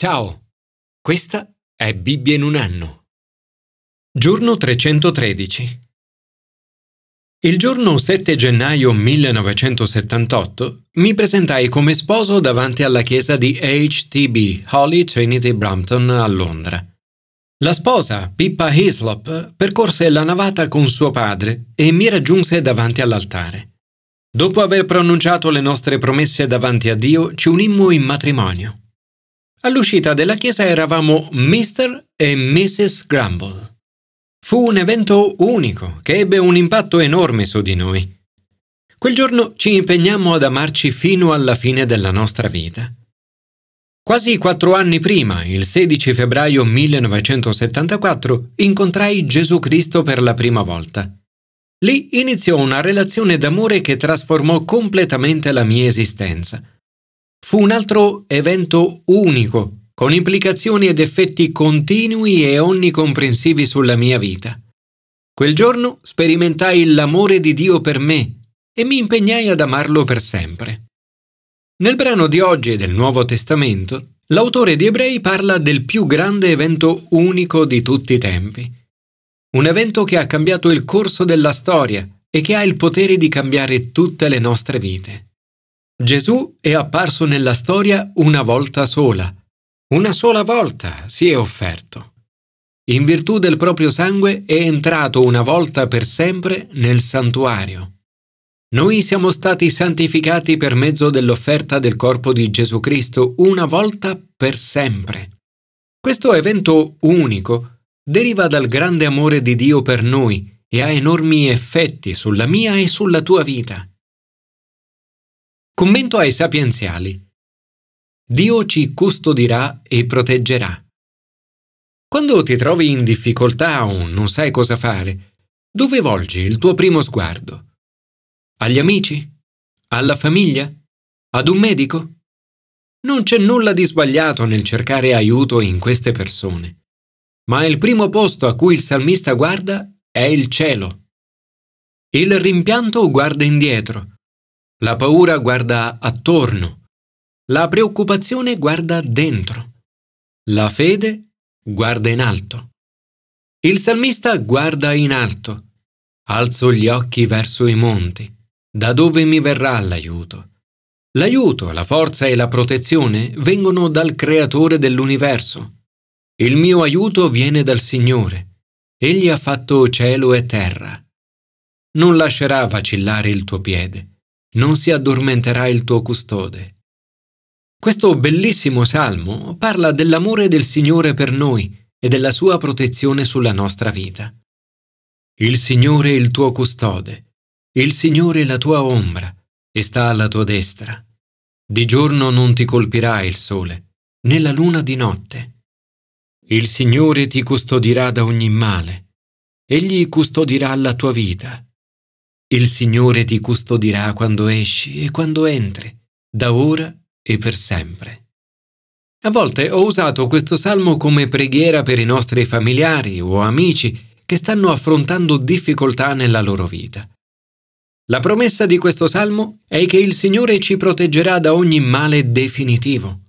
Ciao, questa è Bibbia in un anno. Giorno 313. Il giorno 7 gennaio 1978 mi presentai come sposo davanti alla chiesa di HTB, Holy Trinity Brampton, a Londra. La sposa, Pippa Hislop, percorse la navata con suo padre e mi raggiunse davanti all'altare. Dopo aver pronunciato le nostre promesse davanti a Dio, ci unimmo in matrimonio. All'uscita della chiesa eravamo Mr. e Mrs. Grumble. Fu un evento unico che ebbe un impatto enorme su di noi. Quel giorno ci impegnammo ad amarci fino alla fine della nostra vita. Quasi quattro anni prima, il 16 febbraio 1974, incontrai Gesù Cristo per la prima volta. Lì iniziò una relazione d'amore che trasformò completamente la mia esistenza. Fu un altro evento unico, con implicazioni ed effetti continui e onnicomprensivi sulla mia vita. Quel giorno sperimentai l'amore di Dio per me e mi impegnai ad amarlo per sempre. Nel brano di oggi del Nuovo Testamento, l'autore di Ebrei parla del più grande evento unico di tutti i tempi. Un evento che ha cambiato il corso della storia e che ha il potere di cambiare tutte le nostre vite. Gesù è apparso nella storia una volta sola. Una sola volta si è offerto. In virtù del proprio sangue è entrato una volta per sempre nel santuario. Noi siamo stati santificati per mezzo dell'offerta del corpo di Gesù Cristo una volta per sempre. Questo evento unico deriva dal grande amore di Dio per noi e ha enormi effetti sulla mia e sulla tua vita. Commento ai sapienziali. Dio ci custodirà e proteggerà. Quando ti trovi in difficoltà o non sai cosa fare, dove volgi il tuo primo sguardo? Agli amici? Alla famiglia? Ad un medico? Non c'è nulla di sbagliato nel cercare aiuto in queste persone, ma il primo posto a cui il salmista guarda è il cielo. Il rimpianto guarda indietro, la paura guarda attorno, la preoccupazione guarda dentro, la fede guarda in alto. Il salmista guarda in alto, alzo gli occhi verso i monti da dove mi verrà l'aiuto? L'aiuto, la forza e la protezione vengono dal Creatore dell'universo. Il mio aiuto viene dal Signore. Egli ha fatto cielo e terra. Non lascerà vacillare il tuo piede, non si addormenterà il tuo custode. Questo bellissimo salmo parla dell'amore del Signore per noi e della sua protezione sulla nostra vita. Il Signore è il tuo custode il Signore è la tua ombra e sta alla tua destra. Di giorno non ti colpirà il sole, né la luna di notte. Il Signore ti custodirà da ogni male. Egli custodirà la tua vita. Il Signore ti custodirà quando esci e quando entri, da ora e per sempre. A volte ho usato questo salmo come preghiera per i nostri familiari o amici che stanno affrontando difficoltà nella loro vita. La promessa di questo salmo è che il Signore ci proteggerà da ogni male definitivo.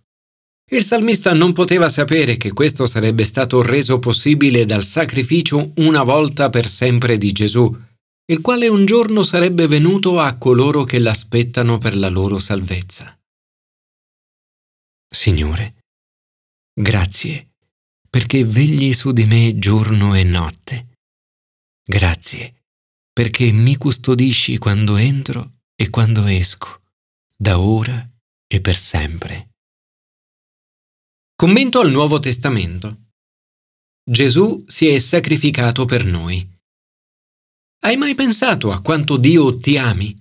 Il salmista non poteva sapere che questo sarebbe stato reso possibile dal sacrificio una volta per sempre di Gesù, il quale un giorno sarebbe venuto a coloro che l'aspettano per la loro salvezza. Signore, grazie perché vegli su di me giorno e notte. Grazie perché mi custodisci quando entro e quando esco, da ora e per sempre. Commento al Nuovo Testamento. Gesù si è sacrificato per noi. Hai mai pensato a quanto Dio ti ami?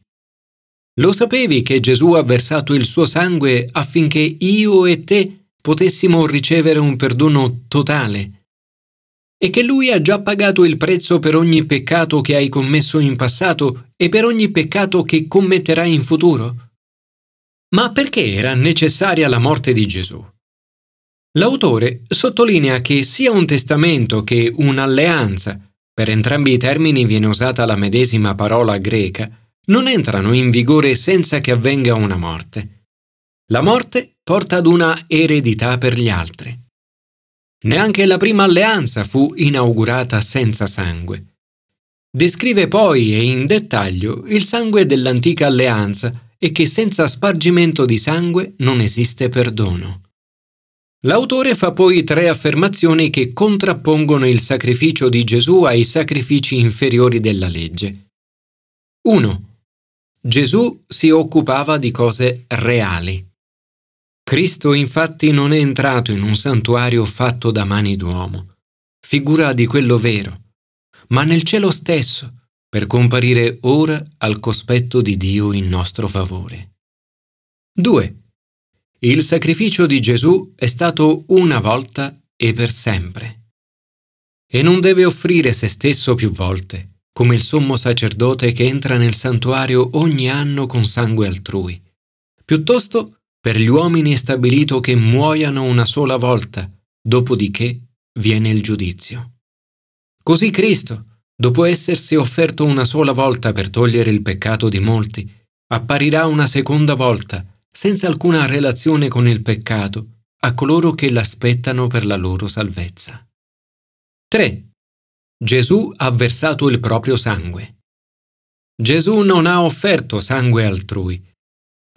Lo sapevi che Gesù ha versato il suo sangue affinché io e te potessimo ricevere un perdono totale e che Lui ha già pagato il prezzo per ogni peccato che hai commesso in passato e per ogni peccato che commetterai in futuro? Ma perché era necessaria la morte di Gesù? L'autore sottolinea che sia un testamento che un'alleanza, per entrambi i termini viene usata la medesima parola greca, non entrano in vigore senza che avvenga una morte. La morte porta ad una eredità per gli altri. Neanche la prima alleanza fu inaugurata senza sangue. Descrive poi e in dettaglio il sangue dell'antica alleanza e che senza spargimento di sangue non esiste perdono. L'autore fa poi tre affermazioni che contrappongono il sacrificio di Gesù ai sacrifici inferiori della legge. 1. Gesù si occupava di cose reali. Cristo infatti non è entrato in un santuario fatto da mani d'uomo, figura di quello vero, ma nel cielo stesso, per comparire ora al cospetto di Dio in nostro favore. 2. Il sacrificio di Gesù è stato una volta e per sempre. E non deve offrire se stesso più volte, come il sommo sacerdote che entra nel santuario ogni anno con sangue altrui. Piuttosto per gli uomini è stabilito che muoiano una sola volta, dopodiché viene il giudizio. Così Cristo, dopo essersi offerto una sola volta per togliere il peccato di molti, apparirà una seconda volta, senza alcuna relazione con il peccato, a coloro che l'aspettano per la loro salvezza. 3. Gesù ha versato il proprio sangue. Gesù non ha offerto sangue altrui,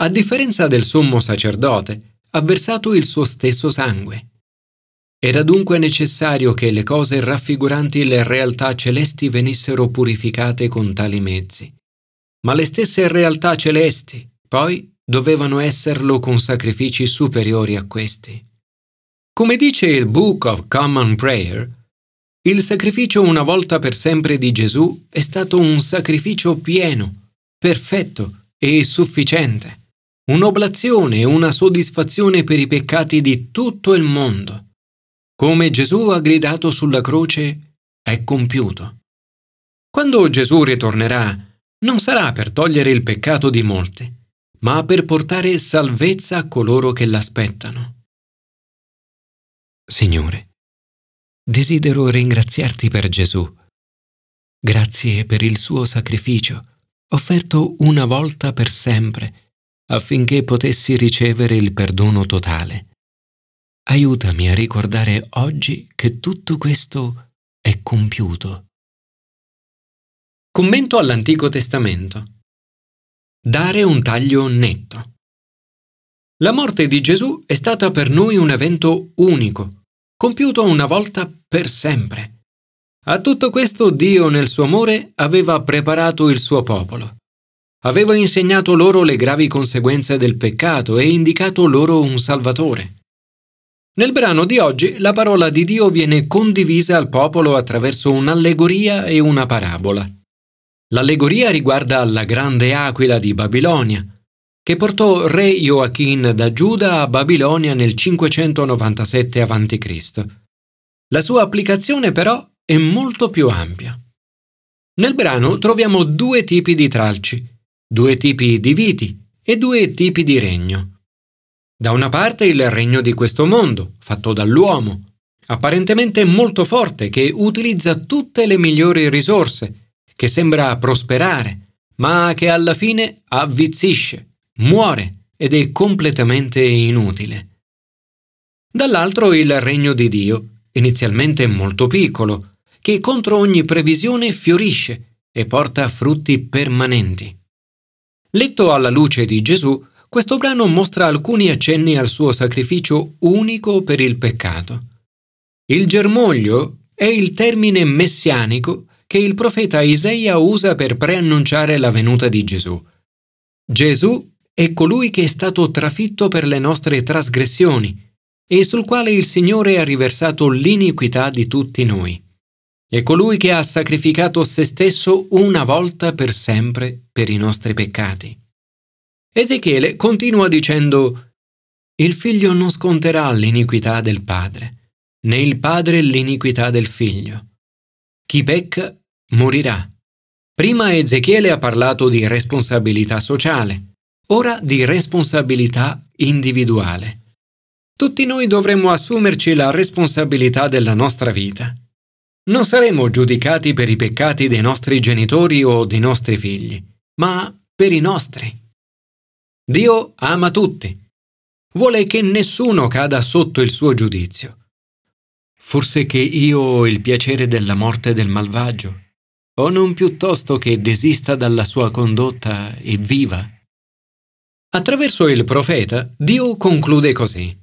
a differenza del sommo sacerdote, ha versato il suo stesso sangue. Era dunque necessario che le cose raffiguranti le realtà celesti venissero purificate con tali mezzi. Ma le stesse realtà celesti, poi, dovevano esserlo con sacrifici superiori a questi. Come dice il Book of Common Prayer, il sacrificio una volta per sempre di Gesù è stato un sacrificio pieno, perfetto e sufficiente un'oblazione e una soddisfazione per i peccati di tutto il mondo. Come Gesù ha gridato sulla croce, è compiuto. Quando Gesù ritornerà, non sarà per togliere il peccato di molti, ma per portare salvezza a coloro che l'aspettano. Signore, desidero ringraziarti per Gesù. Grazie per il suo sacrificio, offerto una volta per sempre affinché potessi ricevere il perdono totale. Aiutami a ricordare oggi che tutto questo è compiuto. Commento all'Antico Testamento. Dare un taglio netto. La morte di Gesù è stata per noi un evento unico, compiuto una volta per sempre. A tutto questo Dio nel suo amore aveva preparato il suo popolo. Aveva insegnato loro le gravi conseguenze del peccato e indicato loro un Salvatore. Nel brano di oggi la parola di Dio viene condivisa al popolo attraverso un'allegoria e una parabola. L'allegoria riguarda la grande aquila di Babilonia, che portò re Joachim da Giuda a Babilonia nel 597 a.C. La sua applicazione però è molto più ampia. Nel brano troviamo due tipi di tralci, due tipi di viti e due tipi di regno. Da una parte il regno di questo mondo, fatto dall'uomo, apparentemente molto forte, che utilizza tutte le migliori risorse, che sembra prosperare, ma che alla fine avvizzisce, muore ed è completamente inutile. Dall'altro il regno di Dio, inizialmente molto piccolo, che contro ogni previsione fiorisce e porta frutti permanenti. Letto alla luce di Gesù, questo brano mostra alcuni accenni al suo sacrificio unico per il peccato. Il germoglio è il termine messianico che il profeta Isaia usa per preannunciare la venuta di Gesù. Gesù è colui che è stato trafitto per le nostre trasgressioni e sul quale il Signore ha riversato l'iniquità di tutti noi. È colui che ha sacrificato se stesso una volta per sempre per i nostri peccati. Ezechiele continua dicendo Il figlio non sconterà l'iniquità del padre, né il padre l'iniquità del figlio. Chi pecca morirà. Prima Ezechiele ha parlato di responsabilità sociale, ora di responsabilità individuale. Tutti noi dovremmo assumerci la responsabilità della nostra vita. Non saremo giudicati per i peccati dei nostri genitori o dei nostri figli, ma per i nostri. Dio ama tutti vuole che nessuno cada sotto il suo giudizio. Forse che io ho il piacere della morte del malvagio, o non piuttosto che desista dalla sua condotta e viva? Attraverso il profeta, Dio conclude così.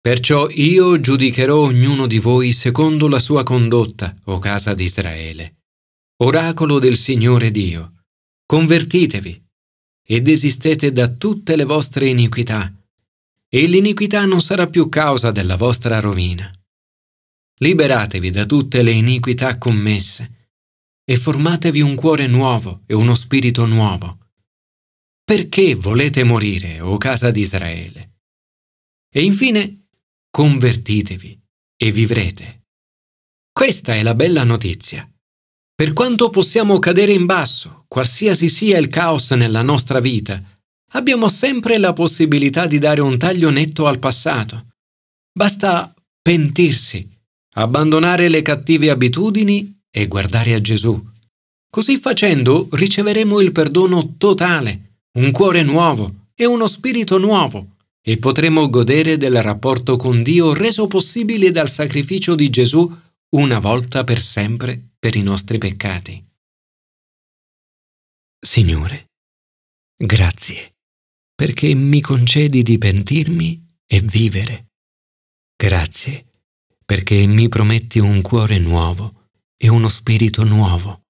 Perciò io giudicherò ognuno di voi secondo la sua condotta, o casa di Israele. Oracolo del Signore Dio. Convertitevi e desistete da tutte le vostre iniquità, e l'iniquità non sarà più causa della vostra rovina. Liberatevi da tutte le iniquità commesse e formatevi un cuore nuovo e uno spirito nuovo. Perché volete morire, o casa di Israele? E infine convertitevi e vivrete. Questa è la bella notizia. Per quanto possiamo cadere in basso, qualsiasi sia il caos nella nostra vita, abbiamo sempre la possibilità di dare un taglio netto al passato. Basta pentirsi, abbandonare le cattive abitudini e guardare a Gesù. Così facendo riceveremo il perdono totale, un cuore nuovo e uno spirito nuovo e potremo godere del rapporto con Dio reso possibile dal sacrificio di Gesù una volta per sempre per i nostri peccati. Signore, grazie perché mi concedi di pentirmi e vivere. Grazie perché mi prometti un cuore nuovo e uno spirito nuovo.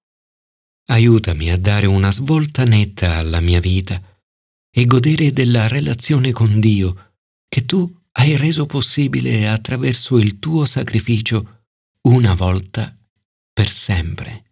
Aiutami a dare una svolta netta alla mia vita e godere della relazione con Dio che tu hai reso possibile attraverso il tuo sacrificio una volta per sempre.